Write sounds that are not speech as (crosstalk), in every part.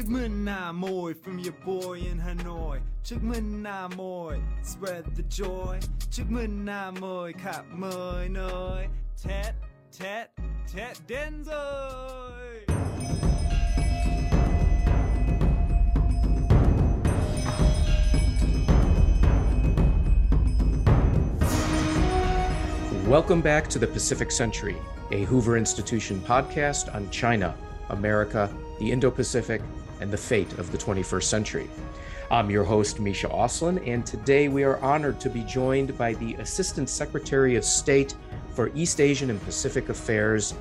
From your boy in Hanoi. Spread the joy. Mọi nơi. Tết đến rồi. Welcome back to the Pacific Century, a Hoover Institution podcast on China, America, the Indo Pacific, and the fate of the 21st century. I'm your host, Misha Auslin, and today we are honored to be joined by the Assistant Secretary of State for East Asian and Pacific Affairs,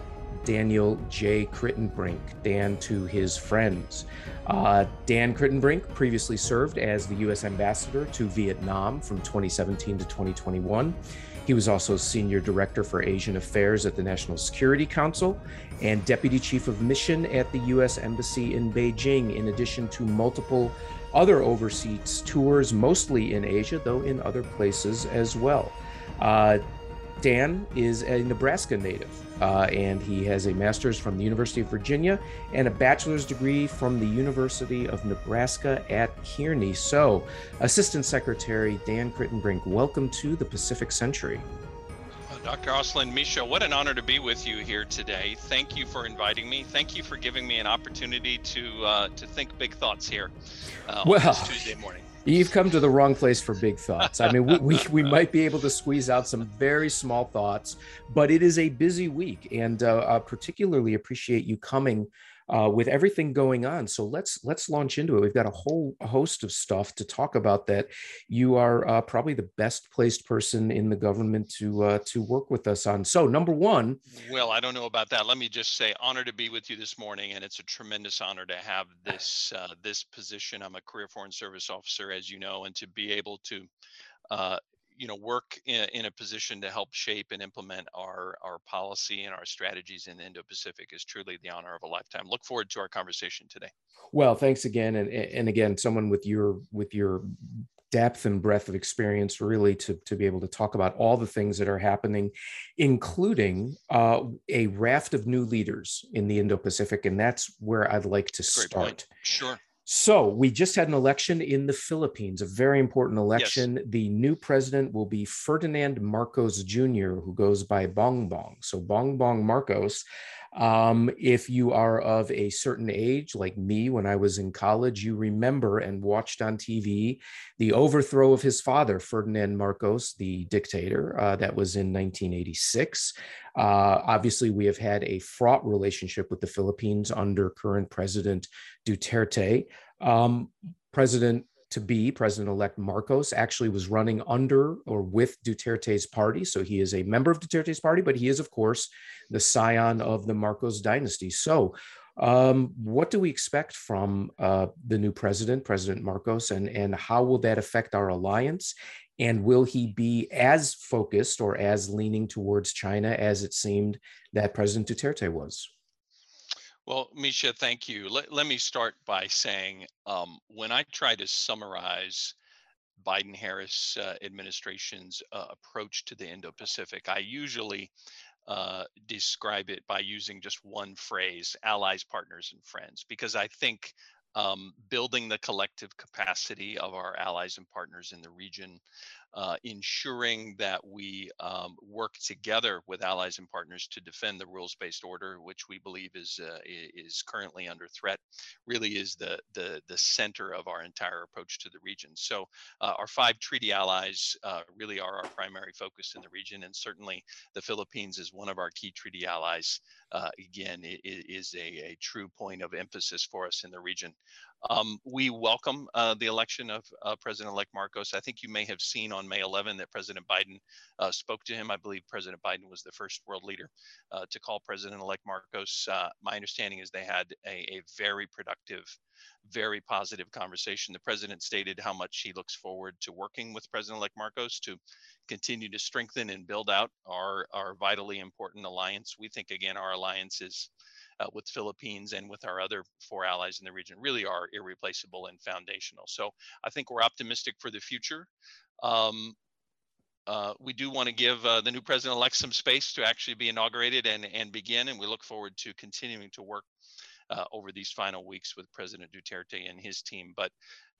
Daniel J. Kritenbrink, Dan to his friends. Uh, Dan Kritenbrink previously served as the U.S. Ambassador to Vietnam from 2017 to 2021. He was also Senior Director for Asian Affairs at the National Security Council and Deputy Chief of Mission at the U.S. Embassy in Beijing, in addition to multiple other overseas tours, mostly in Asia, though in other places as well. Uh, Dan is a Nebraska native, uh, and he has a master's from the University of Virginia and a bachelor's degree from the University of Nebraska at Kearney. So, Assistant Secretary Dan Kritenbrink, welcome to the Pacific Century. Dr. Auslin Misha, what an honor to be with you here today. Thank you for inviting me. Thank you for giving me an opportunity to uh, to think big thoughts here uh, well, on this Tuesday morning. You've come to the wrong place for big thoughts. I mean, we, we, we, might be able to squeeze out some very small thoughts, but it is a busy week. And uh, I particularly appreciate you coming uh, with everything going on. So let's let's launch into it. We've got a whole host of stuff to talk about. That you are uh, probably the best placed person in the government to uh, to work with us on. So number one. Well, I don't know about that. Let me just say, honor to be with you this morning, and it's a tremendous honor to have this uh, this position. I'm a career foreign service officer, as you know, and to be able to uh, you know work in, in, a position to help shape and implement our our policy and our strategies in the Indo-Pacific is truly the honor of a lifetime. Look forward to our conversation today. Well, thanks again, and and again, someone with your with your depth and breadth of experience really to, to be able to talk about all the things that are happening including uh, a raft of new leaders in the indo-pacific and that's where i'd like to Great start point. sure so we just had an election in the Philippines, a very important election. Yes. The new president will be Ferdinand Marcos Jr., who goes by Bongbong. So Bongbong Marcos um, if you are of a certain age, like me, when I was in college, you remember and watched on TV the overthrow of his father, Ferdinand Marcos, the dictator, uh, that was in 1986. Uh, obviously, we have had a fraught relationship with the Philippines under current President Duterte. Um, President to be President elect Marcos actually was running under or with Duterte's party. So he is a member of Duterte's party, but he is, of course, the scion of the Marcos dynasty. So, um, what do we expect from uh, the new president, President Marcos, and, and how will that affect our alliance? And will he be as focused or as leaning towards China as it seemed that President Duterte was? Well, Misha, thank you. Let, let me start by saying um, when I try to summarize Biden Harris uh, administration's uh, approach to the Indo Pacific, I usually uh, describe it by using just one phrase allies, partners, and friends, because I think um, building the collective capacity of our allies and partners in the region, uh, ensuring that we um, work together with allies and partners to defend the rules-based order, which we believe is uh, is currently under threat, really is the the the center of our entire approach to the region. So uh, our five treaty allies uh, really are our primary focus in the region, and certainly the Philippines is one of our key treaty allies. Uh, again, it, it is a, a true point of emphasis for us in the region. Um, we welcome uh, the election of uh, President-elect Marcos. I think you may have seen on May 11 that President Biden uh, spoke to him. I believe President Biden was the first world leader uh, to call President-elect Marcos. Uh, my understanding is they had a, a, very productive, very positive conversation. The president stated how much he looks forward to working with President-elect Marcos to continue to strengthen and build out our, our vitally important alliance. We think, again, our alliance is uh, with Philippines and with our other four allies in the region really are irreplaceable and foundational. So I think we're optimistic for the future. Um, uh, we do want to give uh, the new president-elect some space to actually be inaugurated and, and begin, and we look forward to continuing to work uh, over these final weeks with President Duterte and his team. But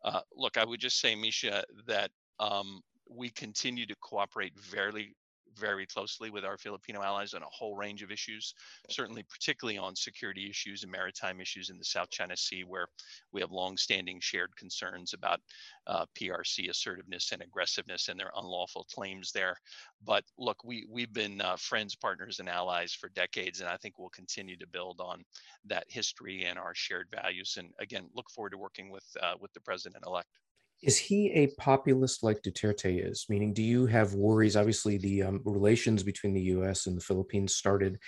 uh, look, I would just say, Misha, that um, we continue to cooperate very, very closely with our Filipino allies on a whole range of issues, certainly particularly on security issues and maritime issues in the South China Sea, where we have longstanding shared concerns about uh, PRC assertiveness and aggressiveness and their unlawful claims there. But look, we, we've been uh, friends, partners, and allies for decades, and I think we'll continue to build on that history and our shared values. And again, look forward to working with, uh, with the president-elect. Is he a populist like Duterte is? Meaning, do you have worries? Obviously, the um, relations between the US and the Philippines started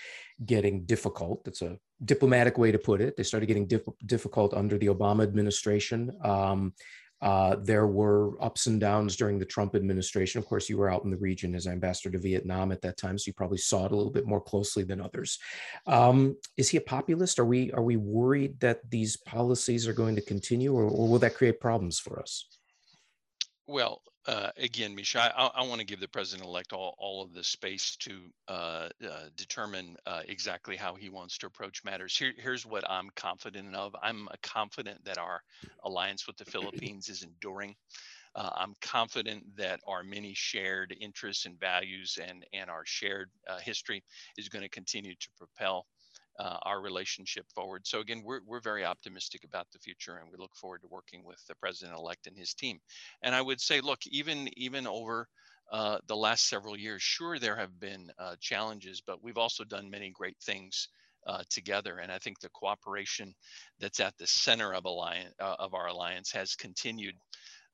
getting difficult. That's a diplomatic way to put it. They started getting difficult under the Obama administration. Um, uh, there were ups and downs during the Trump administration. Of course, you were out in the region as ambassador to Vietnam at that time, so you probably saw it a little bit more closely than others. Um, is he a populist? Are we are we worried that these policies are going to continue, or, or will that create problems for us? Well, uh, again, Misha, I, I want to give the president-elect all, all of the space to uh, uh, determine uh, exactly how he wants to approach matters. Here, here's what I'm confident of. I'm uh, confident that our alliance with the (clears throat) Philippines is enduring. Uh, I'm confident that our many shared interests and values and, and our shared history is going to continue to propel uh, our relationship forward. So again, we're, we're very optimistic about the future and we look forward to working with the president-elect and his team. And I would say, look, even, even over uh, the last several years, sure, there have been uh, challenges, but we've also done many great things uh, together. And I think the cooperation that's at the center of, alliance, uh, of our alliance has continued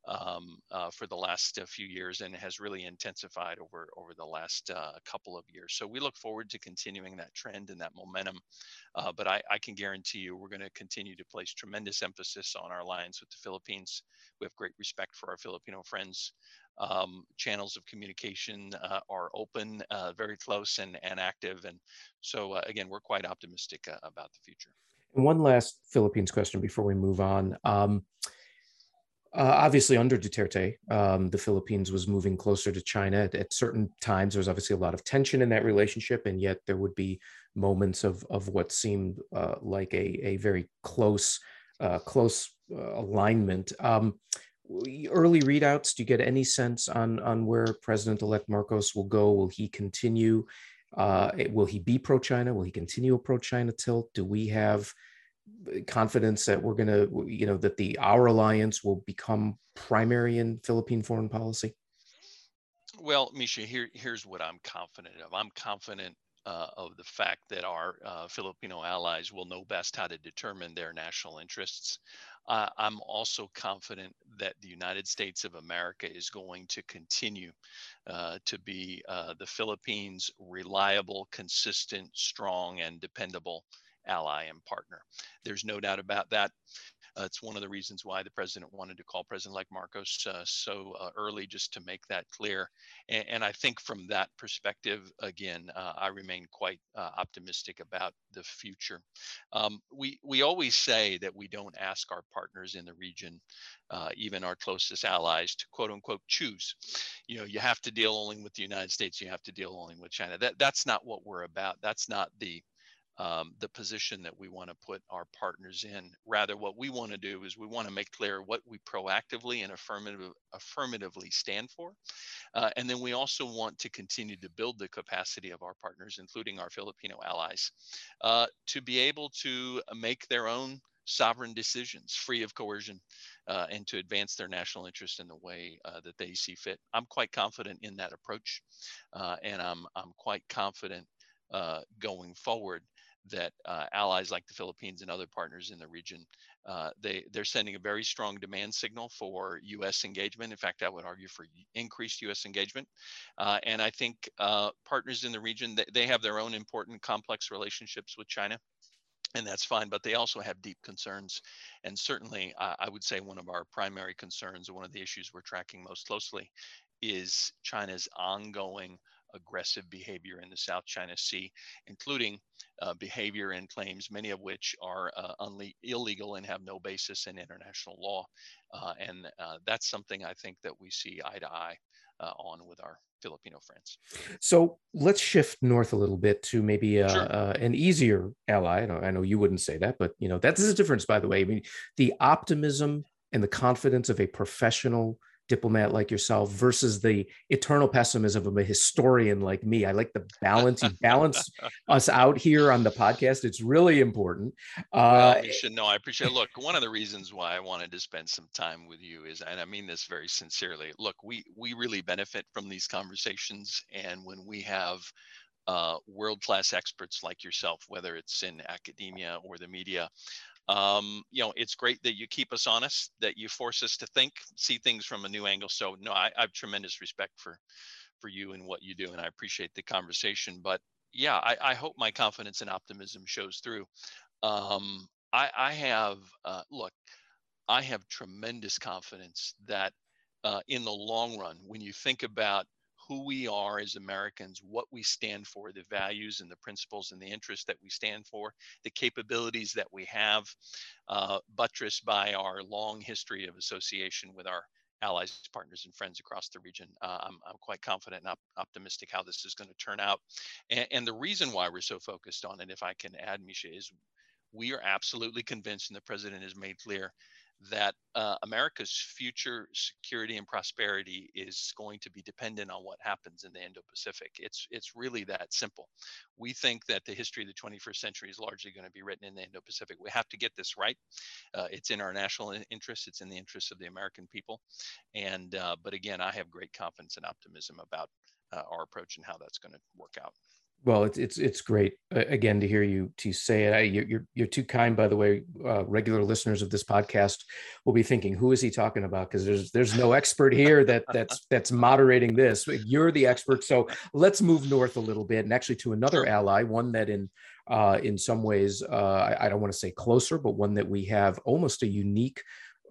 um, uh, for the last uh, few years and has really intensified over over the last uh, couple of years. So we look forward to continuing that trend and that momentum. Uh, but I, I, can guarantee you we're going to continue to place tremendous emphasis on our alliance with the Philippines. We have great respect for our Filipino friends. Um, channels of communication are open, very close and, and active. And so again, we're quite optimistic about the future. One last Philippines question before we move on. Um, uh, obviously, under Duterte, um, the Philippines was moving closer to China. At, at, certain times, there was obviously a lot of tension in that relationship, and yet there would be moments of of what seemed uh, like a a very close uh, close uh, alignment. Um, early readouts. Do you get any sense on on where President-elect Marcos will go? Will he continue? Uh, will he be pro-China? Will he continue a pro-China tilt? Do we have confidence that we're going to, you know, that the our alliance will become primary in Philippine foreign policy? Well, Misha, here here's what I'm confident of. I'm confident uh, of the fact that our uh, Filipino allies will know best how to determine their national interests. Uh, I'm also confident that the United States of America is going to continue uh, to be uh, the Philippines' reliable, consistent, strong, and dependable ally and partner. There's no doubt about that. Uh, it's one of the reasons why the president wanted to call President-elect Marcos uh, so uh, early, just to make that clear. And, and, I think from that perspective, again, uh, I remain quite uh, optimistic about the future. Um, we we always say that we don't ask our partners in the region, uh, even our closest allies, to quote unquote choose. You know, you have to deal only with the United States. You have to deal only with China. That that's not what we're about. That's not the um, the position that we want to put our partners in. Rather, what we want to do is we want to make clear what we proactively and affirmative, affirmatively stand for. Uh, and then we also want to continue to build the capacity of our partners, including our Filipino allies, uh, to be able to make their own sovereign decisions free of coercion uh, and to advance their national interest in the way uh, that they see fit. I'm quite confident in that approach, uh, and I'm, I'm quite confident uh, going forward that uh, allies like the Philippines and other partners in the region, uh, they they're sending a very strong demand signal for U.S. engagement. In fact, I would argue for increased U.S. engagement. Uh, and I think uh, partners in the region they, they have their own important complex relationships with China. And that's fine, but they also have deep concerns. And certainly, I would say one of our primary concerns, one of the issues we're tracking most closely, is China's ongoing aggressive behavior in the South China Sea, including uh, behavior and claims, many of which are uh, unle- illegal and have no basis in international law. Uh, and uh, that's something I think that we see eye to eye uh, on with our Filipino friends. So let's shift north a little bit to maybe uh, Sure. uh, an easier ally. I know, I know you wouldn't say that, but you know that's a difference, by the way. I mean, the optimism and the confidence of a professional diplomat like yourself versus the eternal pessimism of a historian like me. I like the balance. You (laughs) balance us out here on the podcast. It's really important. Uh, Well, Misha, no, I appreciate. it. Look, one of the reasons why I wanted to spend some time with you is, and I mean this very sincerely. Look, we we really benefit from these conversations, and when we have uh, world-class experts like yourself, whether it's in academia or the media, um, you know, it's great that you keep us honest, that you force us to think, see things from a new angle. So, no, I, I have tremendous respect for for you and what you do, and I appreciate the conversation. But yeah, I, I hope my confidence and optimism shows through. Um, I, I have uh, look, I have tremendous confidence that uh, in the long run, when you think about who we are as Americans, what we stand for, the values and the principles and the interests that we stand for, the capabilities that we have, uh, buttressed by our long history of association with our allies, partners, and friends across the region. Uh, I'm, I'm quite confident and op- optimistic how this is going to turn out. And, and the reason why we're so focused on it, if I can add, Misha, is we are absolutely convinced, and the president has made clear, that uh, America's future security and prosperity is going to be dependent on what happens in the Indo-Pacific. It's it's really that simple. We think that the history of the 21st century is largely going to be written in the Indo-Pacific. We have to get this right. Uh, it's in our national interest. It's in the interest of the American people. And uh, but again, I have great confidence and optimism about uh, our approach and how that's going to work out. Well, it's it's it's great uh, again to hear you to say it. I, you're you're too kind, by the way. Uh, regular listeners of this podcast will be thinking, "Who is he talking about?" Because there's there's no expert here that that's (laughs) that's moderating this. You're the expert. So let's move north a little bit, and actually to another ally, one that in uh, in some ways uh, I, I don't want to say closer, but one that we have almost a unique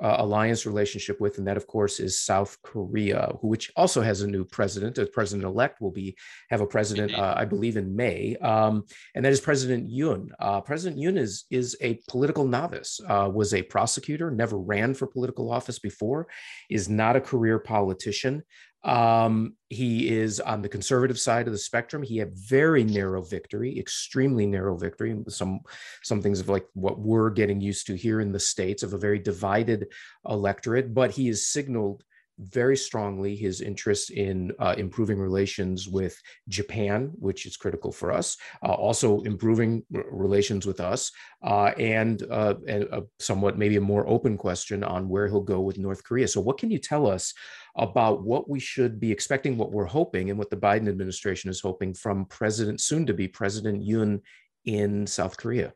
uh, alliance relationship with, and that of course is South Korea, which also has a new president. A president elect will be have a president, uh, I believe, in May, um, and that is President Yoon. Uh, president Yoon is is a political novice. Uh, was a prosecutor, never ran for political office before, is not a career politician. Um, he is on the conservative side of the spectrum. He had very narrow victory, extremely narrow victory. Some some things of like what we're getting used to here in the states of a very divided electorate. But he has signaled very strongly his interest in uh, improving relations with Japan, which is critical for us. Uh, also improving r- relations with us, uh, and, uh, and a somewhat maybe a more open question on where he'll go with North Korea. So, what can you tell us about what we should be expecting, what we're hoping, and what the Biden administration is hoping from President, soon to be President Yoon in South Korea?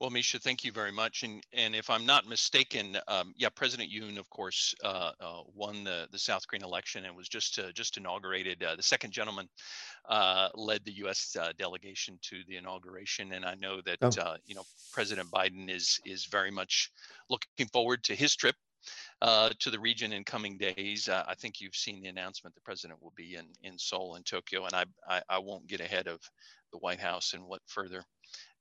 Well, Misha, thank you very much. And and if I'm not mistaken, um, yeah, President Yoon, of course, uh, uh, won the, the South Korean election and was just uh, just inaugurated. Uh, the second gentleman uh, led the U.S. Uh, delegation to the inauguration, and I know that Oh. uh, you know President Biden is is very much looking forward to his trip. Uh, to the region in coming days, uh, I think you've seen the announcement. The president will be in in Seoul and Tokyo, and I I, I won't get ahead of the White House and what further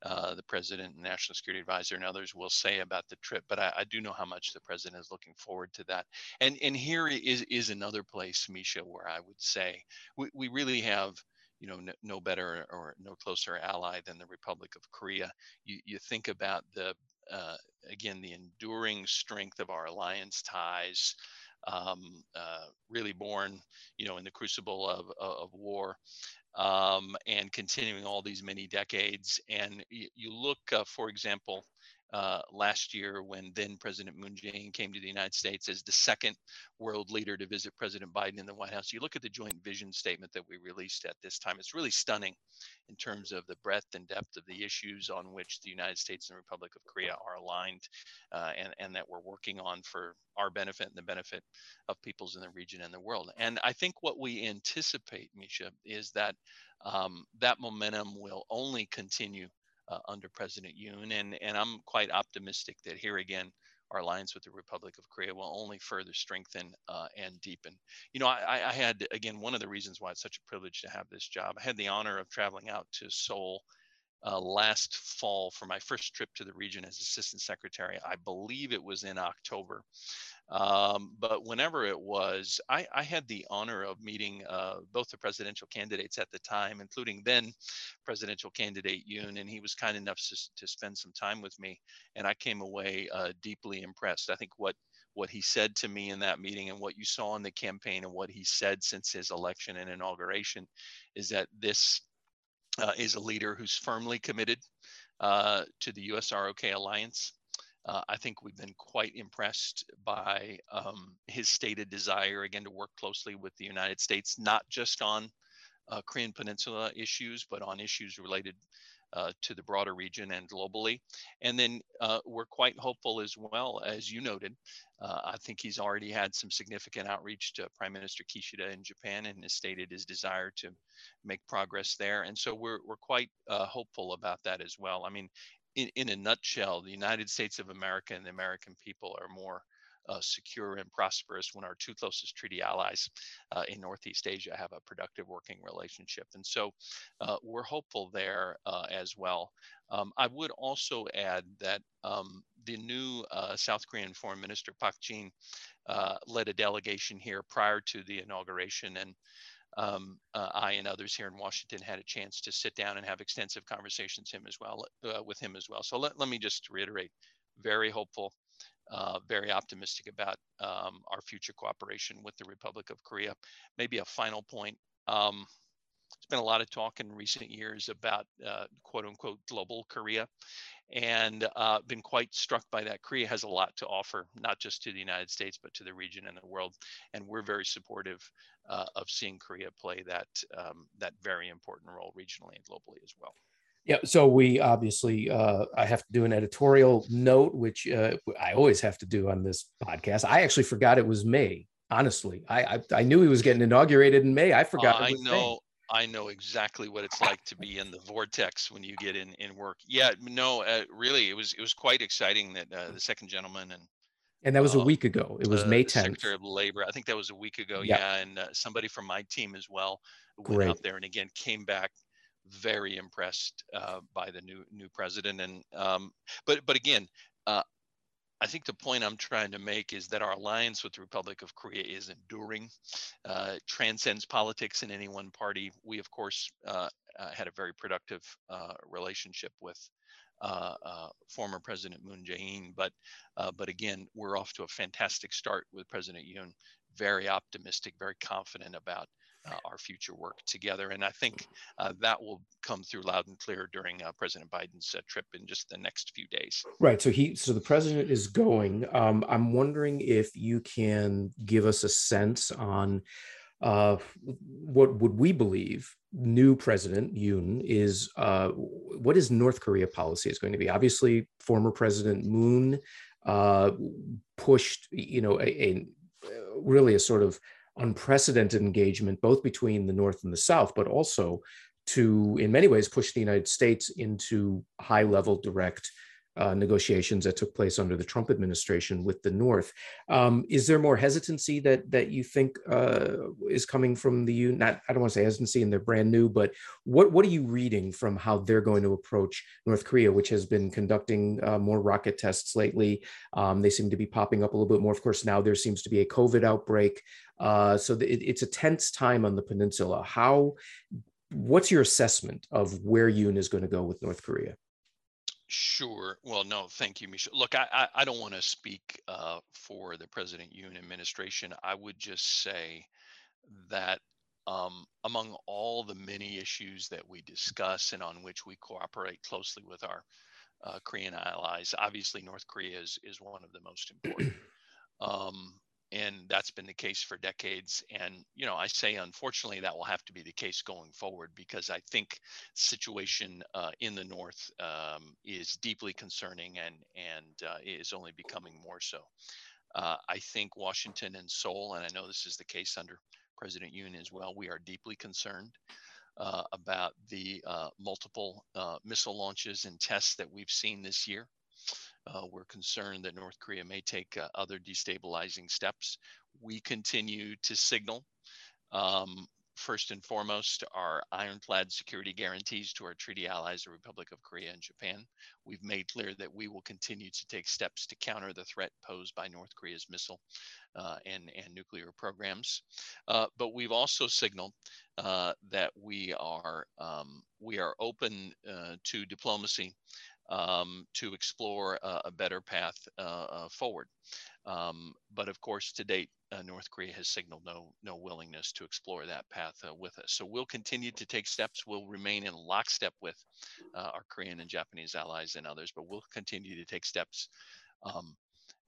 uh, the president and national security advisor and others will say about the trip, but I, I do know how much the president is looking forward to that. And and here is is another place, Misha, where I would say we, we really have you know no, no better or no closer ally than the Republic of Korea. You you think about the uh, again the enduring strength of our alliance ties. Um, uh, really born, you know, in the crucible of, of, war um, and continuing all these many decades. And y- you look, uh, for example, uh, last year when then President Moon Jae-in came to the United States as the second world leader to visit President Biden in the White House. You look at the joint vision statement that we released at this time. It's really stunning in terms of the breadth and depth of the issues on which the United States and the Republic of Korea are aligned uh, and, and that we're working on for our benefit and the benefit of peoples in the region and the world. And I think what we anticipate, Misha, is that um, that momentum will only continue uh, under President Yoon. And, and I'm quite optimistic that here again, our alliance with the Republic of Korea will only further strengthen uh, and deepen. You know, I, I had, again, one of the reasons why it's such a privilege to have this job. I had the honor of traveling out to Seoul uh, last fall for my first trip to the region as assistant secretary. I believe it was in October. Um, but whenever it was, I, I, had the honor of meeting uh, both the presidential candidates at the time, including then presidential candidate Yoon, and he was kind enough to, to spend some time with me, and I came away uh, deeply impressed. I think what what he said to me in that meeting and what you saw in the campaign and what he said since his election and inauguration is that this uh, is a leader who's firmly committed uh, to the USROK alliance. Uh, I think we've been quite impressed by um, his stated desire, again, to work closely with the United States, not just on uh, Korean Peninsula issues, but on issues related uh, to the broader region and globally. And then uh, we're quite hopeful as well, as you noted. Uh, I think he's already had some significant outreach to Prime Minister Kishida in Japan and has stated his desire to make progress there. And so we're, we're quite uh, hopeful about that as well. I mean, in, in a nutshell, the United States of America and the American people are more uh, secure and prosperous when our two closest treaty allies uh, in Northeast Asia have a productive working relationship. And so uh, we're hopeful there uh, as well. Um, I would also add that um, the new uh, South Korean Foreign Minister Park Jin uh, led a delegation here prior to the inauguration and um, uh, I and others here in Washington had a chance to sit down and have extensive conversations him as well uh, with him as well. So let, let me just reiterate, very hopeful, uh, very optimistic about um, our future cooperation with the Republic of Korea. Maybe a final point. Um, there's been a lot of talk in recent years about uh, quote unquote global Korea and uh, been quite struck by that. Korea has a lot to offer, not just to the United States, but to the region and the world. And we're very supportive uh, of seeing Korea play that, um, that very important role regionally and globally as well. Yeah, so we obviously, uh, I have to do an editorial note, which uh, I always have to do on this podcast. I actually forgot it was May. Honestly, I I, I knew he was getting inaugurated in May. I forgot. Uh, I know. May. I know exactly what it's like to be in the vortex when you get in in work. Yeah, no, uh, really, it was it was quite exciting that uh, the second gentleman and and that was a um, week ago. It was May 10th. Secretary of Labor. I think that was a week ago. Yeah, yeah and uh, somebody from my team as well went Great. out there and again came back very impressed uh, by the new new president. And um, but but again, uh, I think the point I'm trying to make is that our alliance with the Republic of Korea is enduring, uh, transcends politics in any one party. We, of course, uh, uh, had a very productive uh, relationship with former President Moon Jae-in, but but again, we're off to a fantastic start with President Yoon. Very optimistic, very confident about uh, our future work together. And I think uh, that will come through loud and clear during uh, President Biden's uh, trip in just the next few days. Right. So he, so the president is going. Um, I'm wondering if you can give us a sense on uh, what would we believe new president Yoon is uh, what is North Korea policy is going to be. Obviously, former President Moon pushed, you know, a, a really a sort of unprecedented engagement, both between the North and the South, but also to, in many ways, push the United States into high level direct uh, negotiations that took place under the Trump administration with the North. Um, is there more hesitancy that that you think uh, is coming from the Yoon? Not I don't want to say hesitancy, and they're brand new, but what what are you reading from how they're going to approach North Korea, which has been conducting uh, more rocket tests lately? Um, they seem to be popping up a little bit more. Of course, now there seems to be a COVID outbreak, uh, so it, it's a tense time on the peninsula. How? What's your assessment of where Yoon is going to go with North Korea? Sure. Well, no, thank you, Misha. Look, I, I, I don't want to speak uh, for the President Yoon administration. I would just say that um, among all the many issues that we discuss and on which we cooperate closely with our uh, Korean allies, obviously North Korea is, is one of the most important. (clears throat) Um, and that's been the case for decades and you know i say unfortunately that will have to be the case going forward because i think situation uh, in the north um, is deeply concerning and and uh, is only becoming more so. Uh, i think washington and seoul and i know this is the case under president yoon as well we are deeply concerned uh, about the uh, multiple uh, missile launches and tests that we've seen this year uh, we're concerned that North Korea may take uh, other destabilizing steps. We continue to signal um, first and foremost are ironclad security guarantees to our treaty allies, the Republic of Korea and Japan. We've made clear that we will continue to take steps to counter the threat posed by North Korea's missile uh, and, and nuclear programs. Uh, but we've also signaled uh, that we are um, we are open uh, to diplomacy um, to explore a, a better path uh, uh, forward. Um, but of course, to date, uh, North Korea has signaled no no willingness to explore that path uh, with us. So we'll continue to take steps. We'll remain in lockstep with uh, our Korean and Japanese allies and others, but we'll continue to take steps um,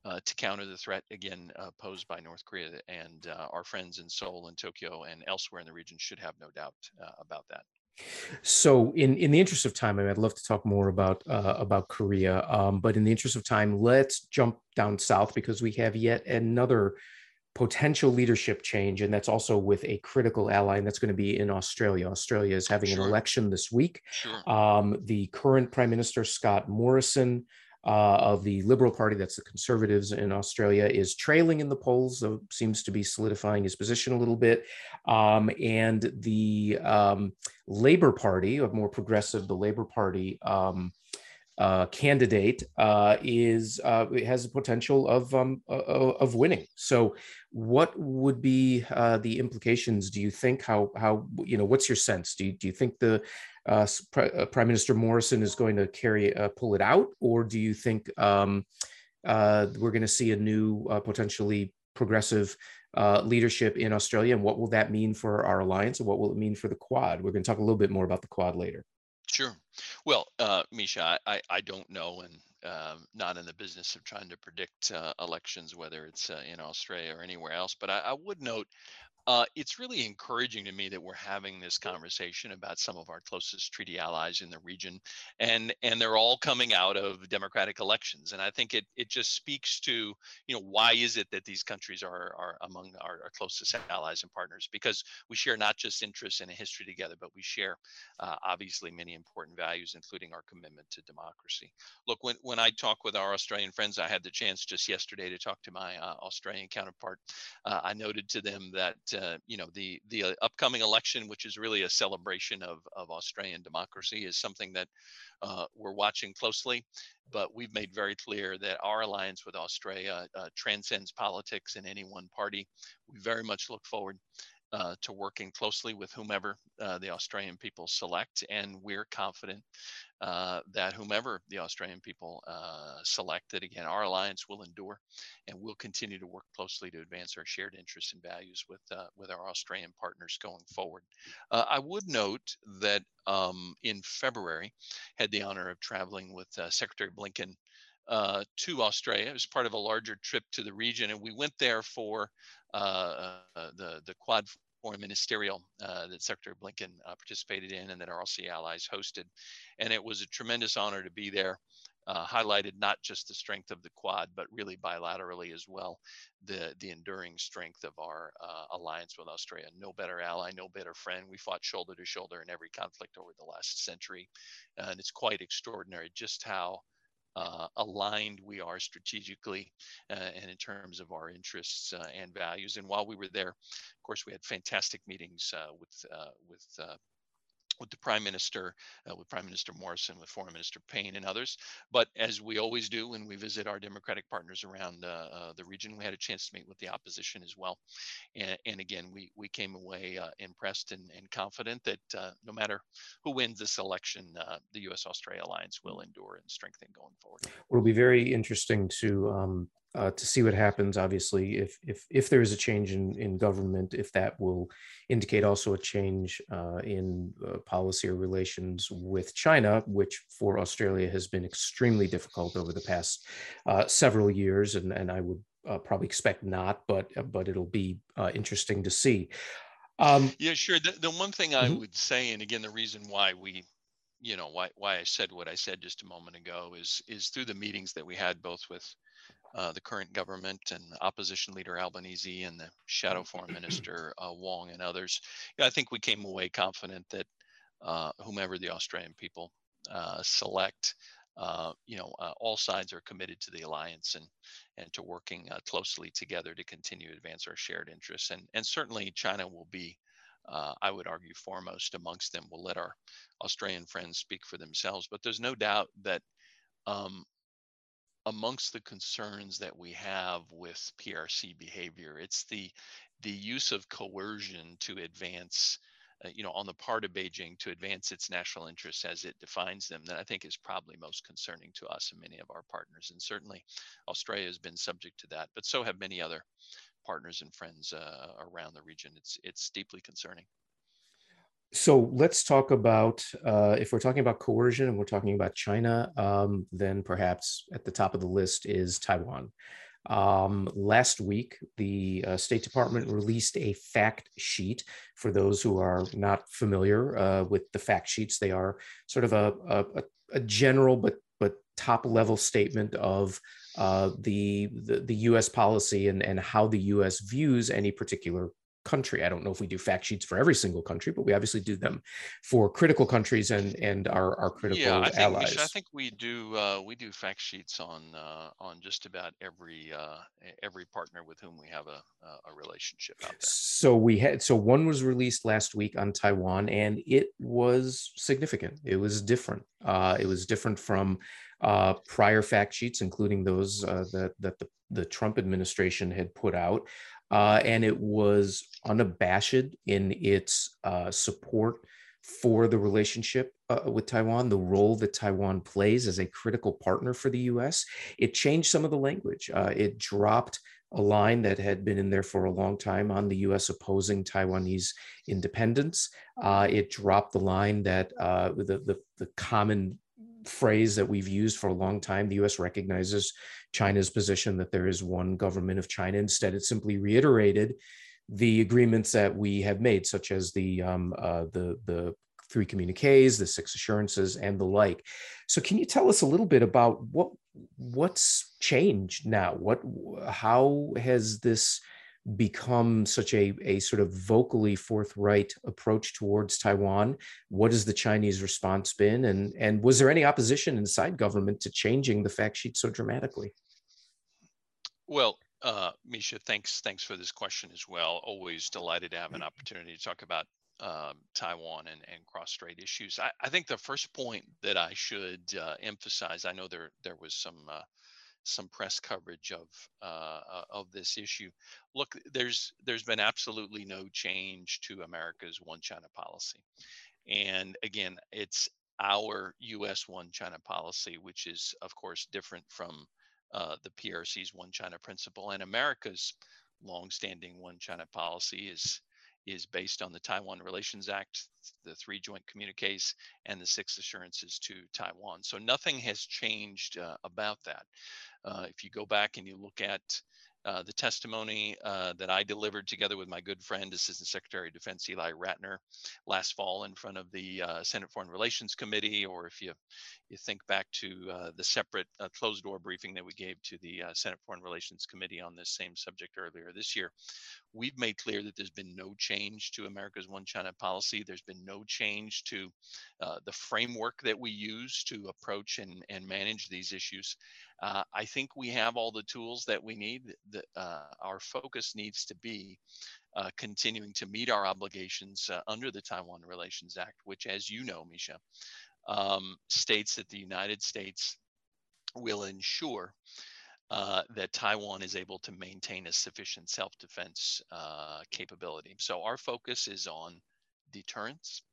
uh, to counter the threat again posed by North Korea. And our friends in Seoul and Tokyo and elsewhere in the region should have no doubt about that. So, in in the interest of time, I would love to talk more about uh, about Korea. Um, but in the interest of time, let's jump down south because we have yet another potential leadership change, and that's also with a critical ally, and that's going to be in Australia. Australia is having sure. an election this week. Sure. Um, the current Prime Minister Scott Morrison uh, of the Liberal Party, that's the Conservatives in Australia, is trailing in the polls, though seems to be solidifying his position a little bit. Um, and the um, Labor Party, a more progressive, the Labor Party. Um, uh, candidate uh, is uh, has the potential of um, of winning. So, what would be uh, the implications? Do you think? How how you know? What's your sense? Do you, do you think the uh, uh, Prime Minister Morrison is going to carry pull it out, or do you think um, we're going to see a new potentially progressive leadership in Australia? And what will that mean for our alliance? And what will it mean for the Quad? We're going to talk a little bit more about the Quad later. Sure. Well, uh, Misha, I, I don't know, and um, not in the business of trying to predict uh, elections, whether it's uh, in Australia or anywhere else. But I, I would note uh, it's really encouraging to me that we're having this conversation about some of our closest treaty allies in the region, and and they're all coming out of democratic elections. And I think it it just speaks to you know why is it that these countries are are among our, our closest allies and partners because we share not just interests and a history together, but we share uh, obviously many important values, including our commitment to democracy. Look, when when I talk with our Australian friends, I had the chance just yesterday to talk to my uh, Australian counterpart. Uh, I noted to them that uh, you know the the uh, upcoming election, which is really a celebration of of Australian democracy, is something that uh, we're watching closely. But we've made very clear that our alliance with Australia uh, transcends politics in any one party. We very much look forward uh, to working closely with whomever uh, the Australian people select. And we're confident uh, that whomever the Australian people uh, select, that again, our alliance will endure and we'll continue to work closely to advance our shared interests and values with, uh, with our Australian partners going forward. Uh, I would note that um, in February, had the honor of traveling with Secretary Blinken uh, to Australia. It was part of a larger trip to the region, and we went there for uh, uh, Quad Foreign Ministerial uh, that Secretary Blinken uh, participated in, and that our Aussie allies hosted, and it was a tremendous honor to be there. Uh, highlighted not just the strength of the Quad, but really bilaterally as well, the the enduring strength of our alliance with Australia. No better ally, no better friend. We fought shoulder to shoulder in every conflict over the last century, and it's quite extraordinary just how uh, aligned we are strategically uh, and in terms of our interests uh, and values. And while we were there, of course, we had fantastic meetings uh, with uh, with uh, with the Prime Minister, uh, with Prime Minister Morrison, with Foreign Minister Payne, and others. But as we always do when we visit our Democratic partners around uh, uh, the region, we had a chance to meet with the opposition as well. And, and again, we, we came away uh, impressed and, and confident that uh, no matter who wins this election, uh, the U.S. Australia alliance will endure and strengthen going forward. It'll be very interesting to um, uh, to see what happens. Obviously, if if if there is a change in in government, if that will indicate also a change uh, in uh, policy or relations with China, which for Australia has been extremely difficult over the past uh, several years, and and I would uh, probably expect not, but uh, but it'll be interesting to see. Um, yeah, sure. The, the one thing I mm-hmm. would say, and again, the reason why we you know why why I said what I said just a moment ago is is through the meetings that we had both with uh, the current government and opposition leader Albanese and the shadow foreign minister uh, Wong and others. I think we came away confident that uh, whomever the Australian people uh, select, uh, you know, uh, all sides are committed to the alliance and and to working closely together to continue to advance our shared interests. And and certainly China will be uh, I would argue foremost amongst them. We'll let our Australian friends speak for themselves, but there's no doubt that um, amongst the concerns that we have with PRC behavior, it's the the use of coercion to advance uh, you know, on the part of Beijing to advance its national interests as it defines them, that I think is probably most concerning to us and many of our partners. And certainly Australia has been subject to that, but so have many other partners and friends uh, around the region. It's, it's deeply concerning. So let's talk about uh, if we're talking about coercion and we're talking about China, um, then perhaps at the top of the list is Taiwan. Um, last week, the uh, State Department released a fact sheet. For those who are not familiar uh, with the fact sheets, they are sort of a, a, a general but but top level statement of uh, the, the, the U.S. policy and and how the U.S. views any particular country. I don't know if we do fact sheets for every single country, but we obviously do them for critical countries and and our, our critical yeah, I think allies. I think we do uh, we do fact sheets on uh, on just about every uh, every partner with whom we have a a relationship out there. So we had so one was released last week on Taiwan, and it was significant. It was different. Uh, it was different from uh, prior fact sheets, including those uh, that that the the Trump administration had put out uh, and it was unabashed in its uh, support for the relationship uh, with Taiwan, the role that Taiwan plays as a critical partner for the US. It changed some of the language. Uh, it dropped a line that had been in there for a long time on the US opposing Taiwanese independence. Uh, it dropped the line that uh, the, the, the common phrase that we've used for a long time. The US recognizes China's position that there is one government of China. Instead, it simply reiterated the agreements that we have made, such as the um, uh, the the three communiques, the six assurances, and the like. So, can you tell us a little bit about what what's changed now? What how has this become such a, a sort of vocally forthright approach towards Taiwan? What has the Chinese response been? And, and was there any opposition inside government to changing the fact sheet so dramatically? Well, uh, Misha, thanks thanks for this question as well. Always delighted to have an opportunity to talk about um, Taiwan and, and cross-strait issues. I, I, think the first point that I should uh, emphasize, I know there there was some uh, some press coverage of uh, uh, of this issue. Look, there's there's been absolutely no change to America's one China policy, and again, it's our U.S. one China policy, which is of course different from uh, the PRC's one China principle, and America's longstanding one China policy is is based on the Taiwan Relations Act, the three joint communiques, and the six assurances to Taiwan. So nothing has changed uh, about that. Uh, if you go back and you look at uh, the testimony uh, that I delivered together with my good friend, Assistant Secretary of Defense Eli Ratner, last fall in front of the uh, Senate Foreign Relations Committee, or if you you think back to uh, the separate closed door briefing that we gave to the Senate Foreign Relations Committee on this same subject earlier this year, we've made clear that there's been no change to America's One China policy. There's been no change to the framework that we use to approach and, and manage these issues. Uh, I think we have all the tools that we need. The, uh, our focus needs to be uh, continuing to meet our obligations uh, under the Taiwan Relations Act, which, as you know, Misha, um, states that the United States will ensure uh, that Taiwan is able to maintain a sufficient self defense uh, capability. So, our focus is on deterrence,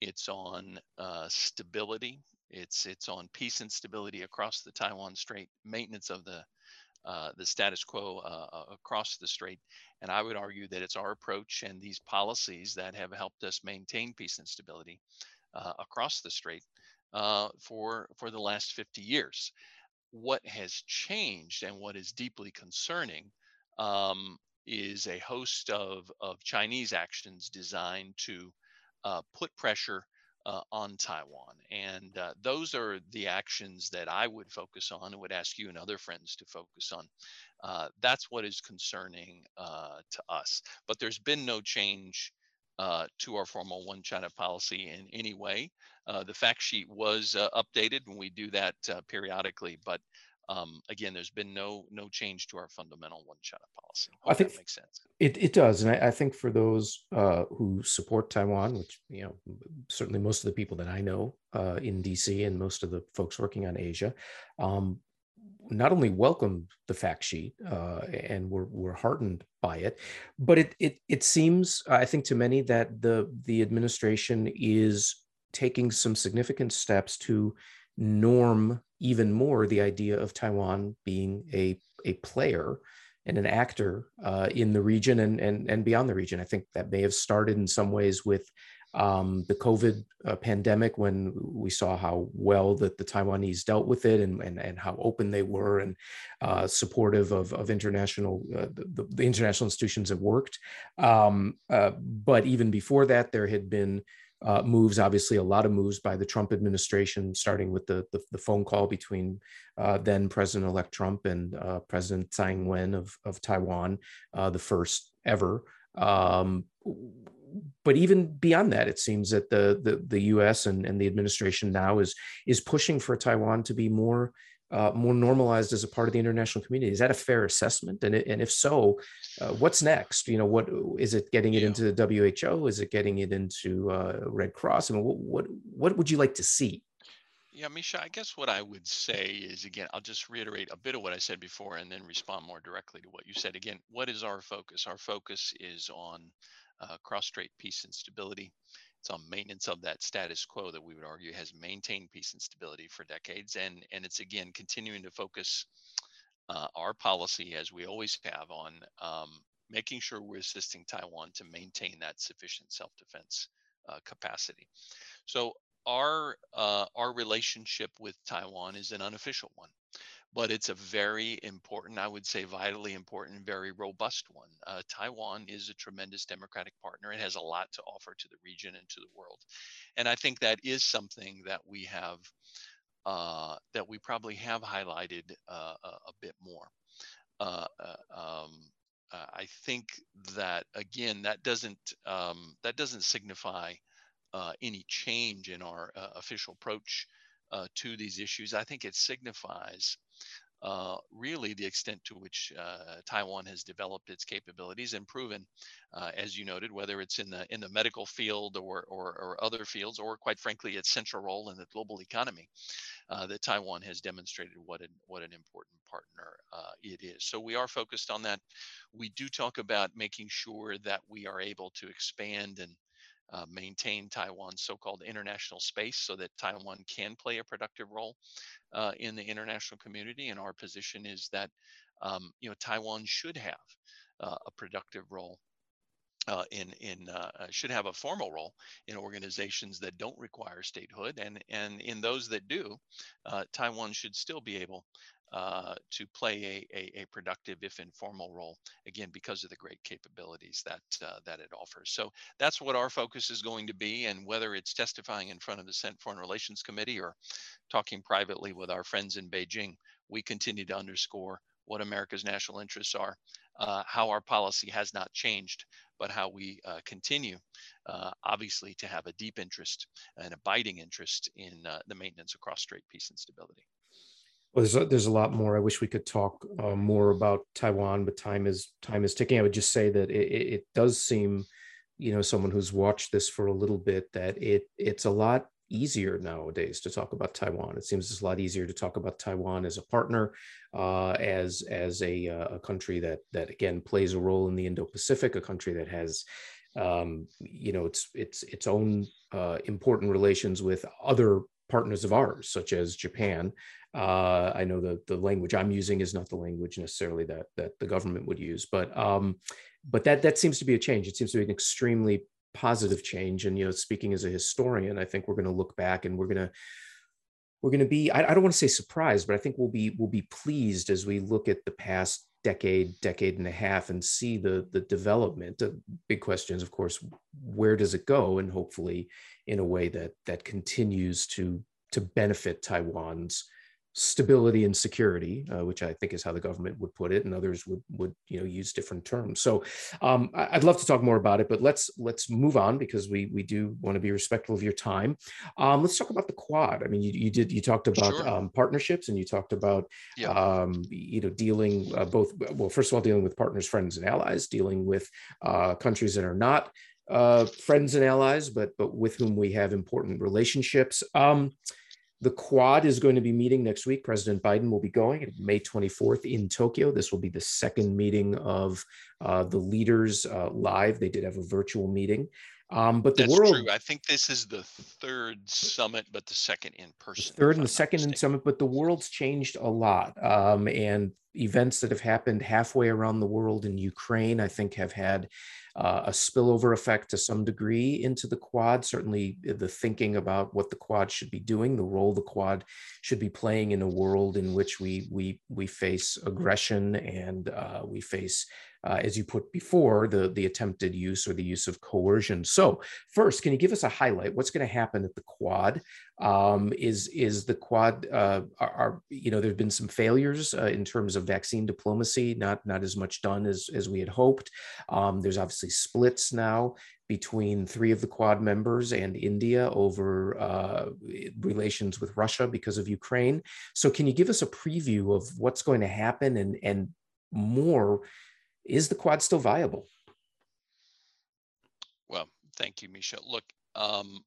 it's on stability it's it's on peace and stability across the Taiwan Strait, maintenance of the uh, the status quo uh, uh, across the strait. And I would argue that it's our approach and these policies that have helped us maintain peace and stability uh, across the strait uh, for for the last 50 years. What has changed and what is deeply concerning um, is a host of of Chinese actions designed to uh, put pressure uh, on Taiwan. And uh, those are the actions that I would focus on and would ask you and other friends to focus on. Uh, that's what is concerning uh, to us. But there's been no change uh, to our formal one China policy in any way. Uh, the fact sheet was updated, and we do that periodically, but um, again, there's been no no change to our fundamental one China policy. Hope I think that makes sense. It it does, and I, I think for those uh, who support Taiwan, which you know certainly most of the people that I know uh, in DC and most of the folks working on Asia, um, not only welcomed the fact sheet uh, and we're, we're heartened by it, but it, it it seems I think to many that the the administration is taking some significant steps to norm even more the idea of Taiwan being a, a player and an actor uh, in the region and, and, and beyond the region. I think that may have started in some ways with um, the COVID uh, pandemic when we saw how well that the Taiwanese dealt with it and, and, and how open they were and uh, supportive of, of international, uh, the, the, international institutions have worked. Um, uh, but even before that, there had been uh, moves, obviously, a lot of moves by the Trump administration, starting with the, the, the phone call between uh, then President elect Trump and President Tsai Ing wen of, of Taiwan, the first ever. Um, but even beyond that, it seems that the, the, the US and, and the administration now is, is pushing for Taiwan to be more uh, more normalized as a part of the international community. Is that a fair assessment? And, and if so, uh, what's next? You know, what is it getting it into the WHO? Is it getting it into uh, Red Cross? I mean, what, what what would you like to see? Yeah, Misha, I guess what I would say is again, I'll just reiterate a bit of what I said before and then respond more directly to what you said. Again, what is our focus? Our focus is on uh, cross-strait peace and stability it's on maintenance of that status quo that we would argue has maintained peace and stability for decades. And, and it's again continuing to focus uh, our policy, as we always have, on um, making sure we're assisting Taiwan to maintain that sufficient self defense uh, capacity. So, our, uh, our relationship with Taiwan is an unofficial one but it's a very important, I would say vitally important, very robust one. Uh, Taiwan is a tremendous democratic partner. It has a lot to offer to the region and to the world. And I think that is something that we have, uh, that we probably have highlighted uh, a, a, bit more. Uh, uh, um, uh, I think that again, that doesn't um, that doesn't signify any change in our official approach to these issues. I think it signifies uh, really the extent to which uh, Taiwan has developed its capabilities and proven, uh, as you noted, whether it's in the in the medical field or, or, or other fields, or quite frankly, its central role in the global economy, uh, that Taiwan has demonstrated what an what an important partner uh, it is. So we are focused on that. We do talk about making sure that we are able to expand and uh, maintain Taiwan's so-called international space so that Taiwan can play a productive role uh, in the international community. And our position is that um, you know Taiwan should have uh, a productive role uh, in in uh, uh, should have a formal role in organizations that don't require statehood, and and in those that do, uh, Taiwan should still be able uh, to play a, a, a, productive, if informal role, again, because of the great capabilities that, uh, that it offers. So that's what our focus is going to be. And whether it's testifying in front of the Senate Foreign Relations Committee or talking privately with our friends in Beijing, we continue to underscore what America's national interests are, uh, how our policy has not changed, but how we uh, continue, uh, obviously, to have a deep interest, an abiding interest in uh, the maintenance of cross-strait peace and stability. Well, there's a, there's a lot more. I wish we could talk uh, more about Taiwan, but time is time is ticking. I would just say that it, it does seem, you know, someone who's watched this for a little bit, that it it's a lot easier nowadays to talk about Taiwan. It seems it's a lot easier to talk about Taiwan as a partner, uh, as as a, uh, a country that that again plays a role in the Indo-Pacific, a country that has um, you know its its its own uh, important relations with other partners of ours, such as Japan, uh, I know the the language I'm using is not the language necessarily that that the government would use, but um, but that that seems to be a change. It seems to be an extremely positive change. And you know, speaking as a historian, I think we're going to look back and we're going to we're going to be I, I don't want to say surprised, but I think we'll be we'll be pleased as we look at the past decade, decade and a half, and see the the development. The big questions, of course, where does it go, and hopefully in a way that that continues to to benefit Taiwan's stability and security, uh, which I think is how the government would put it, and others would would you know use different terms. So um, I'd love to talk more about it, but let's let's move on because we we do want to be respectful of your time. Um, let's talk about the Quad. I mean, you, you did you talked about sure. um, partnerships and you talked about yeah. Um, you know dealing uh, both well first of all dealing with partners, friends, and allies, dealing with uh, countries that are not uh, friends and allies, but but with whom we have important relationships. The Quad is going to be meeting next week. President Biden will be going May 24th in Tokyo. This will be the second meeting of uh, the leaders uh, live. They did have a virtual meeting. Um, but the That's world. True. I think this is the third summit, but the second in person. Third and the second in summit, but the world's changed a lot. Um, and events that have happened halfway around the world in Ukraine, I think, have had uh, a spillover effect to some degree into the quad. Certainly, the thinking about what the quad should be doing, the role the quad should be playing in a world in which we we we face aggression and uh, we face uh, as you put before, the, the attempted use or the use of coercion. So first, can you give us a highlight? What's going to happen at the Quad? Um, is is the Quad? Uh, are, are, you know there have been some failures uh, in terms of vaccine diplomacy, not not as much done as as we had hoped. Um, there's obviously splits now between three of the Quad members and India over uh, relations with Russia because of Ukraine. So, can you give us a preview of what's going to happen and and more is the quad still viable? Well, thank you, Misha. Look, um,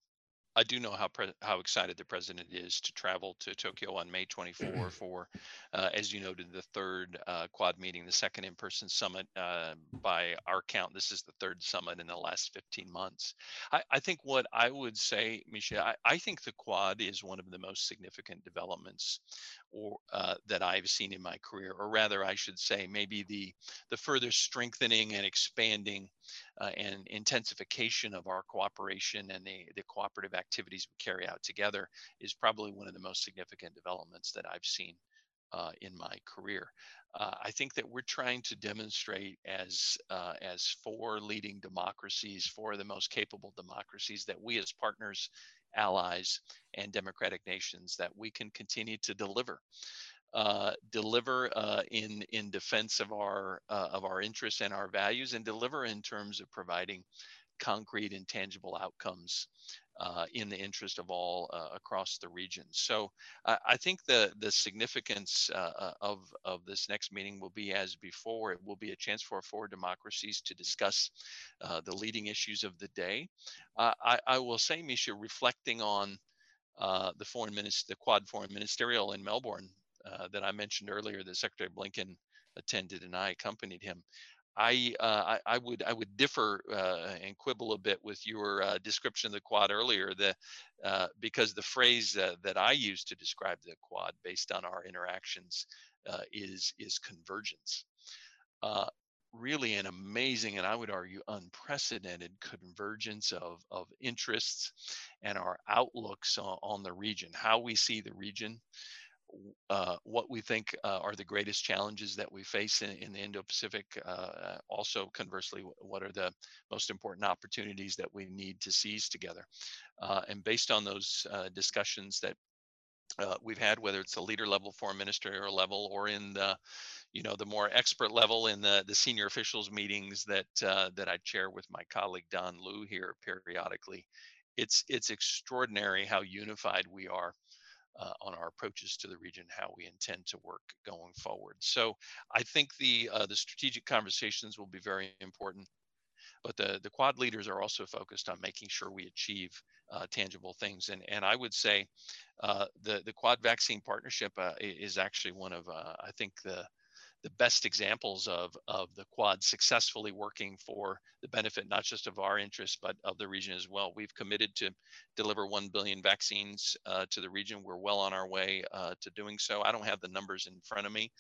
I do know how pre- how excited the president is to travel to Tokyo on May 24 (clears throat) for, uh, as you noted, the third uh, Quad meeting, the second in-person summit. Uh, by our count, this is the third summit in the last 15 months. I, I think what I would say, Misha, I, I, think the Quad is one of the most significant developments, or uh, that I've seen in my career, or rather, I should say, maybe the the further strengthening and expanding uh, and intensification of our cooperation and the, the cooperative activities we carry out together is probably one of the most significant developments that I've seen uh, in my career. Uh, I think that we're trying to demonstrate as uh, as four leading democracies, four of the most capable democracies, that we as partners, allies, and democratic nations, that we can continue to deliver uh, deliver uh, in in defense of our uh, of our interests and our values, and deliver in terms of providing concrete and tangible outcomes uh, in the interest of all uh, across the region. So I think the the significance uh, of of this next meeting will be as before. It will be a chance for four democracies to discuss the leading issues of the day. I, I, will say, Misha, reflecting on the foreign minister, the Quad foreign ministerial in Melbourne uh, that I mentioned earlier that Secretary Blinken attended and I accompanied him. I, uh, I, I would I would differ uh, and quibble a bit with your uh, description of the quad earlier. The uh, because the phrase that I use to describe the quad, based on our interactions, uh, is is convergence. really, an amazing and I would argue unprecedented convergence of of interests and our outlooks on, on the region, how we see the region, uh, what we think uh, are the greatest challenges that we face in, in the Indo-Pacific. Uh, also, conversely, what are the most important opportunities that we need to seize together? Uh, and based on those uh, discussions that uh, we've had, whether it's the leader level, foreign ministerial level, or in the you know the more expert level in the the senior officials meetings that that I chair with my colleague Don Liu here periodically, it's it's extraordinary how unified we are uh, on our approaches to the region, how we intend to work going forward. So I think the uh, the strategic conversations will be very important, but the the Quad leaders are also focused on making sure we achieve uh, tangible things. And and I would say uh, the the Quad vaccine partnership uh, is actually one of uh, I think the the best examples of of the quad successfully working for the benefit not just of our interests but of the region as well. We've committed to deliver 1 billion vaccines uh, to the region. We're well on our way uh, to doing so. I don't have the numbers in front of me,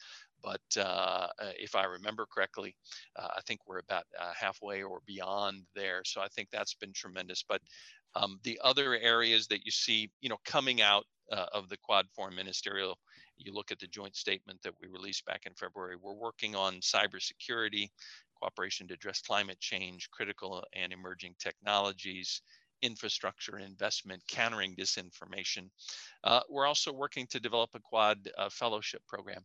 but uh, uh if I remember correctly, uh, I think we're about uh, halfway or beyond there. So I think that's been tremendous. But um, the other areas that you see, you know, coming out of the Quad Foreign Ministerial you look at the joint statement that we released back in February, we're working on cybersecurity, cooperation to address climate change, critical and emerging technologies, infrastructure investment, countering disinformation. Uh, we're also working to develop a Quad uh, fellowship program.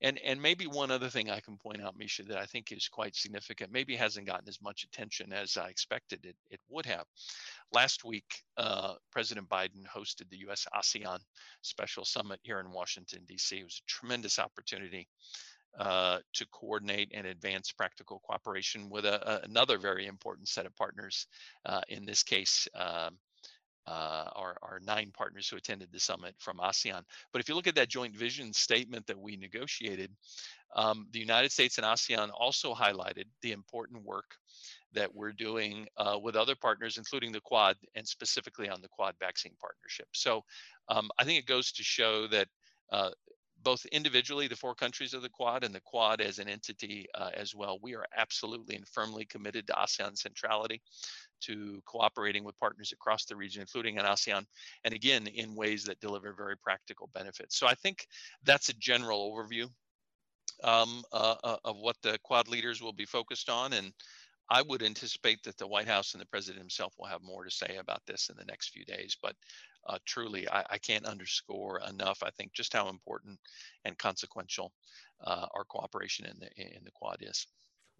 And, and maybe one other thing I can point out, Misha, that I think is quite significant, maybe hasn't gotten as much attention as I expected it, it would have. Last week, uh, President Biden hosted the US ASEAN Special Summit here in Washington, D.C. It was a tremendous opportunity uh, to coordinate and advance practical cooperation with a, a, another very important set of partners, uh, in this case, um, uh, our, our, nine partners who attended the summit from ASEAN. But if you look at that joint vision statement that we negotiated, um, the United States and ASEAN also highlighted the important work that we're doing uh, with other partners, including the Quad, and specifically on the Quad vaccine partnership. So um, I think it goes to show that uh, both individually, the four countries of the Quad, and the Quad as an entity uh, as well, we are absolutely and firmly committed to ASEAN centrality to cooperating with partners across the region, including in ASEAN, and again, in ways that deliver very practical benefits. So I think that's a general overview um, uh, uh, of what the Quad leaders will be focused on. And I would anticipate that the White House and the president himself will have more to say about this in the next few days. But uh, truly, I, I, can't underscore enough. I think just how important and consequential uh, our cooperation in the in the Quad is.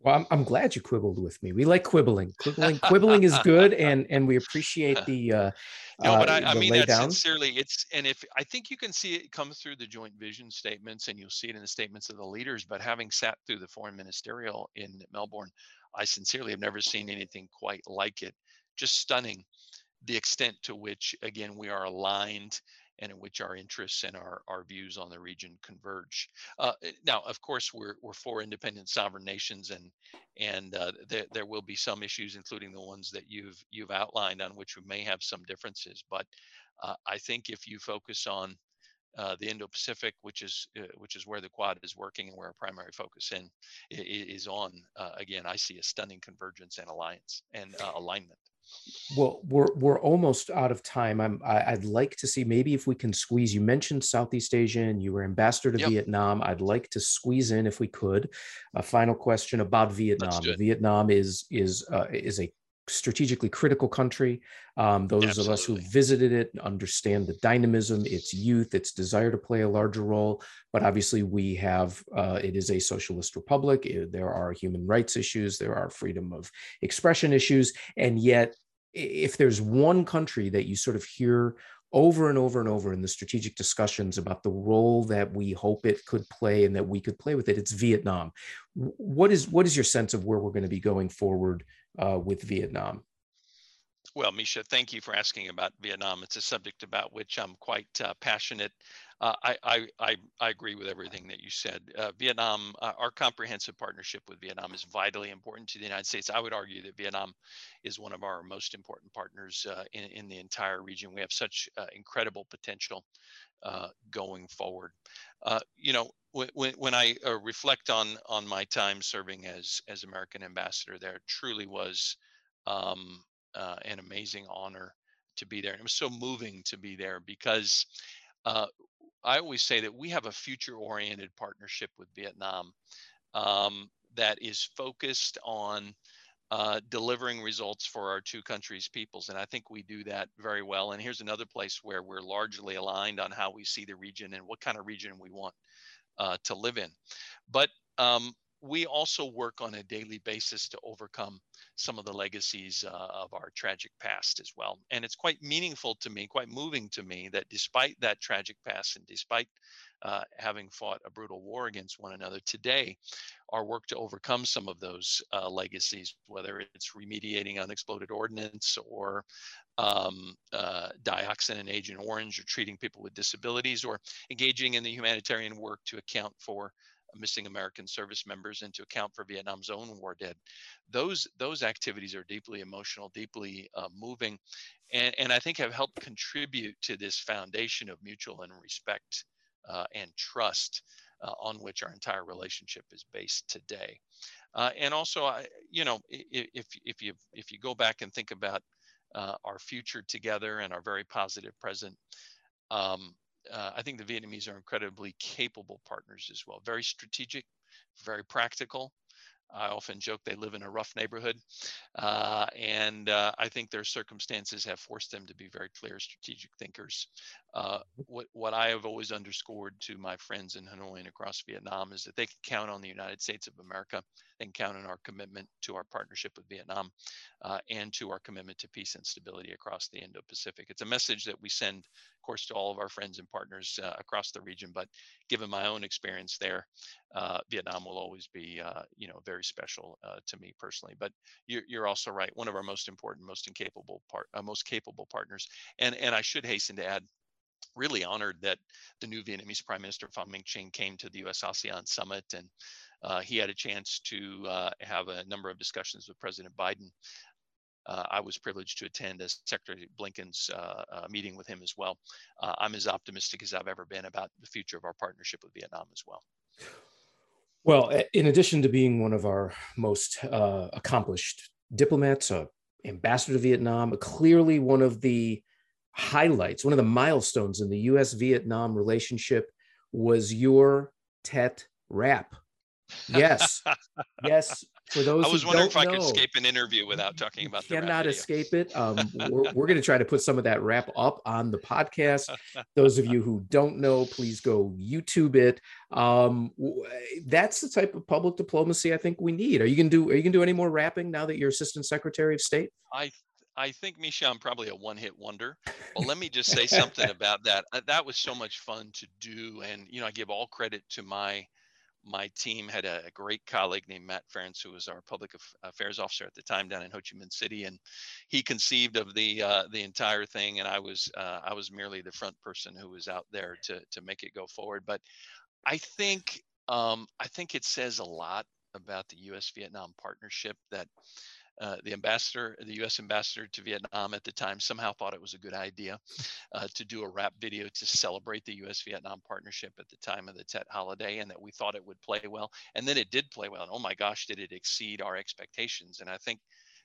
Well, I'm, I'm glad you quibbled with me. We like quibbling. Quibbling, quibbling is good, (laughs) and and we appreciate (laughs) the. Uh, no, but I, uh, I mean that sincerely. It's and if I think you can see it come through the joint vision statements, and you'll see it in the statements of the leaders. But having sat through the foreign ministerial in Melbourne, I sincerely have never seen anything quite like it. Just stunning, the extent to which, again, we are aligned and in which our interests and our, our views on the region converge. Uh, eh, now, of course, we're, we're four independent sovereign nations, and and uh, there, there will be some issues, including the ones that you've you've outlined, on which we may have some differences. But uh, I think if you focus on uh, the Indo-Pacific, which is uh, which is where the Quad is working and where our primary focus in is on. Uh, again, I see a stunning convergence and alliance and alignment. Well, we're we're almost out of time. I'm I, would like to see maybe if we can squeeze. You mentioned Southeast Asia and you were ambassador to yep. Vietnam. I'd like to squeeze in if we could. A final question about Vietnam. Vietnam is is uh, is a strategically critical country. Um, those Absolutely. of us who visited it understand the dynamism, its youth, its desire to play a larger role. But obviously, we have uh, it is a socialist republic. It, there are human rights issues, there are freedom of expression issues, and yet, if there's one country that you sort of hear over and over and over in the strategic discussions about the role that we hope it could play and that we could play with it it's vietnam what is what is your sense of where we're going to be going forward uh, with Vietnam? Well, Misha, thank you for asking about Vietnam. It's a subject about which I'm quite uh, passionate. Uh, I, I, I, I, agree with everything that you said. Uh, Vietnam, uh, our comprehensive partnership with Vietnam is vitally important to the United States. I would argue that Vietnam is one of our most important partners uh, in, in the entire region. We have such uh, incredible potential going forward. you know, when, when I reflect on on my time serving as as American ambassador there, truly was um, an amazing honor to be there, and it was so moving to be there because uh, I always say that we have a future oriented partnership with Vietnam um, that is focused on uh, delivering results for our two countries' peoples. And I think we do that very well. And here's another place where we're largely aligned on how we see the region and what kind of region we want uh, to live in. But um, we also work on a daily basis to overcome some of the legacies uh, of our tragic past as well. And it's quite meaningful to me, quite moving to me, that despite that tragic past and despite uh, having fought a brutal war against one another, today our work to overcome some of those uh, legacies, whether it's remediating unexploded ordnance or um, uh, dioxin and Agent Orange, or treating people with disabilities, or engaging in the humanitarian work to account for missing American service members and to account for Vietnam's own war dead. Those those activities are deeply emotional, deeply uh, moving, and, and I think have helped contribute to this foundation of mutual and respect uh, and trust uh, on which our entire relationship is based today. Uh, and also, I, you know, if if you if you go back and think about uh, our future together and our very positive present. Um, uh, I think the Vietnamese are incredibly capable partners as well. Very strategic, very practical, I often joke they live in a rough neighborhood. Uh, and uh, I think their circumstances have forced them to be very clear strategic thinkers. Uh, what, what I have always underscored to my friends in Hanoi and across Vietnam is that they can count on the United States of America and count on our commitment to our partnership with Vietnam uh, and to our commitment to peace and stability across the Indo Pacific. It's a message that we send, course, to all of our friends and partners uh, across the region. But given my own experience there, uh, Vietnam will always be, uh, you know, very special uh, to me personally. But you're, you're, also right. One of our most important, most incapable part, uh, most capable partners. And and I should hasten to add, really honored that the new Vietnamese Prime Minister Pham Minh Chinh came to the U.S. ASEAN summit and uh, he had a chance to uh, have a number of discussions with President Biden. Uh, I was privileged to attend as Secretary Blinken's uh, uh, meeting with him as well. Uh, I'm as optimistic as I've ever been about the future of our partnership with Vietnam as well. Well, in addition to being one of our most accomplished diplomats, ambassador to Vietnam, clearly one of the highlights, one of the milestones in the US Vietnam relationship was your Tet rap Yes, (laughs) yes. For those I was wondering if I know, could escape an interview without talking about the cannot escape it. Um, (laughs) we're, we're going to try to put some of that rap up on the podcast. those of you who don't know, please go YouTube it. Um, that's the type of public diplomacy I think we need. Are you going to do? Are you going to do any more rapping now that you're Assistant Secretary of State? I I think Misha, I'm probably a one-hit wonder. But let me just (laughs) say something about that. Uh, that was so much fun to do, and you know, I give all credit to my my team had a, great colleague named Matt Ference, who was our public affairs officer at the time down in Ho Chi Minh City, and he conceived of the uh, the entire thing, and I was uh, I was merely the front person who was out there to to make it go forward. But I think um, I think it says a lot about the U.S. Vietnam partnership that uh, the ambassador, the U.S. ambassador to Vietnam at the time, somehow thought it was a good idea uh, to do a rap video to celebrate the U.S.-Vietnam partnership at the time of the Tet holiday, and that we thought it would play well. And then it did play well. And oh my gosh, did it exceed our expectations? And I think,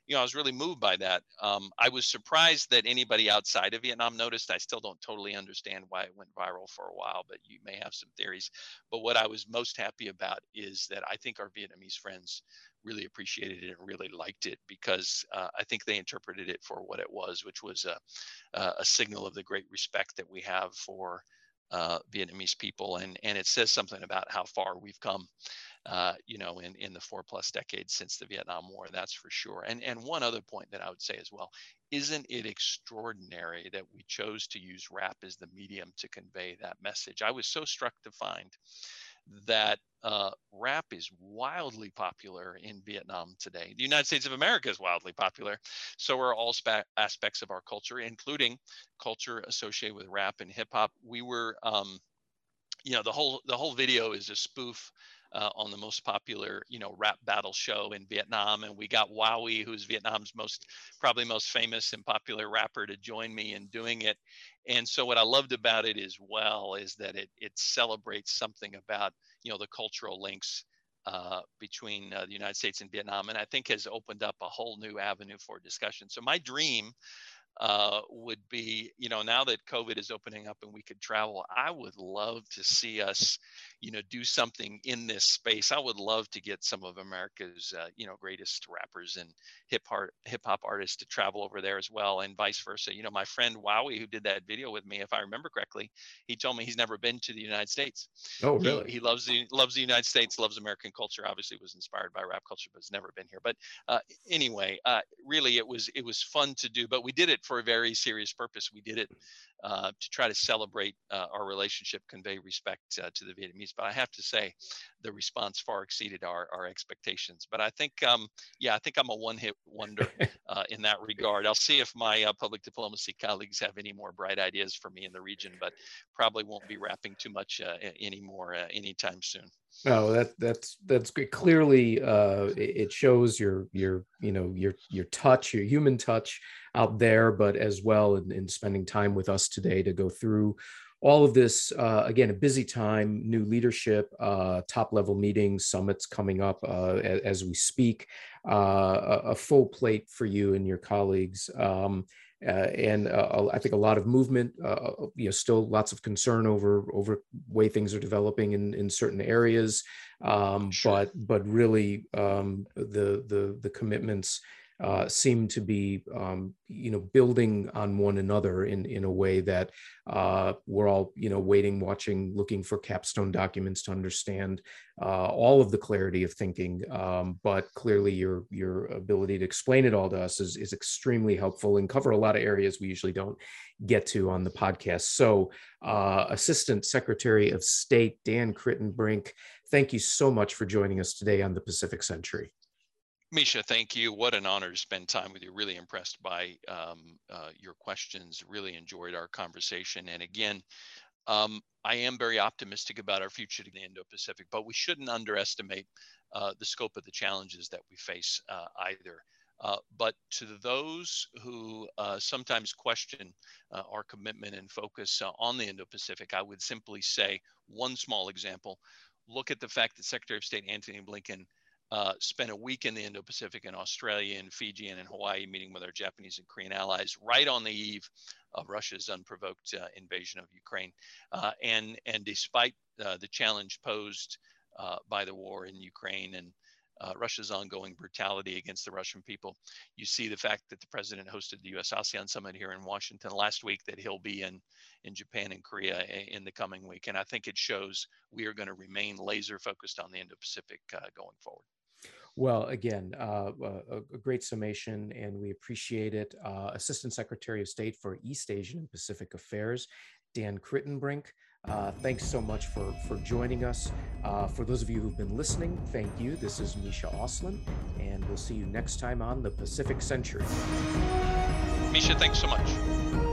you know, I was really moved by that. Um, I was surprised that anybody outside of Vietnam noticed. I still don't totally understand why it went viral for a while, but you may have some theories. But what I was most happy about is that I think our Vietnamese friends really appreciated it and really liked it because uh, I think they interpreted it for what it was, which was a, a signal of the great respect that we have for uh, Vietnamese people. And, and it says something about how far we've come, uh, you know, in, in the four plus decades since the Vietnam War, that's for sure. And, and one other point that I would say as well, isn't it extraordinary that we chose to use rap as the medium to convey that message? I was so struck to find that uh, rap is wildly popular in Vietnam today. The United States of America is wildly popular. So are all spa- aspects of our culture, including culture associated with rap and hip hop. We were, um, you know, the whole the whole video is a spoof uh, on the most popular, you know, rap battle show in Vietnam. And we got Wowy, who's Vietnam's most, probably most famous and popular rapper, to join me in doing it. And so what I loved about it as well is that it it celebrates something about, you know, the cultural links uh, between uh, the United States and Vietnam, and I think has opened up a whole new avenue for discussion. So my dream uh, would be, you know, now that COVID is opening up and we could travel, I would love to see us, you know, do something in this space. I would love to get some of America's, uh, you know, greatest rappers and hip hop hip hop artists to travel over there as well, and vice versa. You know, my friend Wowy, who did that video with me, if I remember correctly, he told me he's never been to the United States. Oh, really? He, he loves the loves the United States, loves American culture. Obviously, was inspired by rap culture, but has never been here. But uh, anyway, uh, really, it was it was fun to do, but we did it for a very serious purpose. We did it uh, to try to celebrate uh, our relationship, convey respect uh, to the Vietnamese. But I have to say, the response far exceeded our, our expectations. But I think, um, yeah, I think I'm a one-hit wonder (laughs) uh, in that regard. I'll see if my uh, public diplomacy colleagues have any more bright ideas for me in the region, but probably won't be rapping too much uh, anymore anytime soon. No, oh, that that's that's great. Clearly, uh, it shows your your you know your your touch, your human touch out there, but as well in, in spending time with us today to go through all of this. Uh, again, a busy time, new leadership, uh, top level meetings, summits coming up uh, as, as, we speak. Uh, a, a, full plate for you and your colleagues. Um, uh, and uh, I think a lot of movement. Uh, you know, still lots of concern over over way things are developing in in certain areas, um, sure. but but really um, the the the commitments uh, seem to be, um, you know, building on one another in in a way that uh, we're all, you know, waiting, watching, looking for capstone documents to understand uh, all of the clarity of thinking. Um, but clearly, your your ability to explain it all to us is is extremely helpful and cover a lot of areas we usually don't get to on the podcast. So, uh, Assistant Secretary of State Dan Kritenbrink, thank you so much for joining us today on the Pacific Century. Misha, thank you. What an honor to spend time with you. Really impressed by um, uh, your questions. Really enjoyed our conversation. And again, um, I am very optimistic about our future in the Indo-Pacific, but we shouldn't underestimate uh, the scope of the challenges that we face uh, either. Uh, but to those who uh, sometimes question uh, our commitment and focus on the Indo-Pacific, I would simply say one small example. Look at the fact that Secretary of State Antony Blinken uh, spent a week in the Indo-Pacific in Australia and Fiji and in Hawaii, meeting with our Japanese and Korean allies right on the eve of Russia's unprovoked uh, invasion of Ukraine. Uh, and and despite uh, the challenge posed uh, by the war in Ukraine and Russia's ongoing brutality against the Russian people, you see the fact that the president hosted the U.S. ASEAN summit here in Washington last week. That he'll be in in Japan and Korea in the coming week, and I think it shows we are going to remain laser focused on the Indo-Pacific going forward. Well, again, uh, a, a, great summation, and we appreciate it. Uh, Assistant Secretary of State for East Asian and Pacific Affairs, Dan Kritenbrink. Uh, thanks so much for, for joining us. Uh, for those of you who've been listening, thank you. This is Misha Auslin, and we'll see you next time on the Pacific Century. Misha, thanks so much.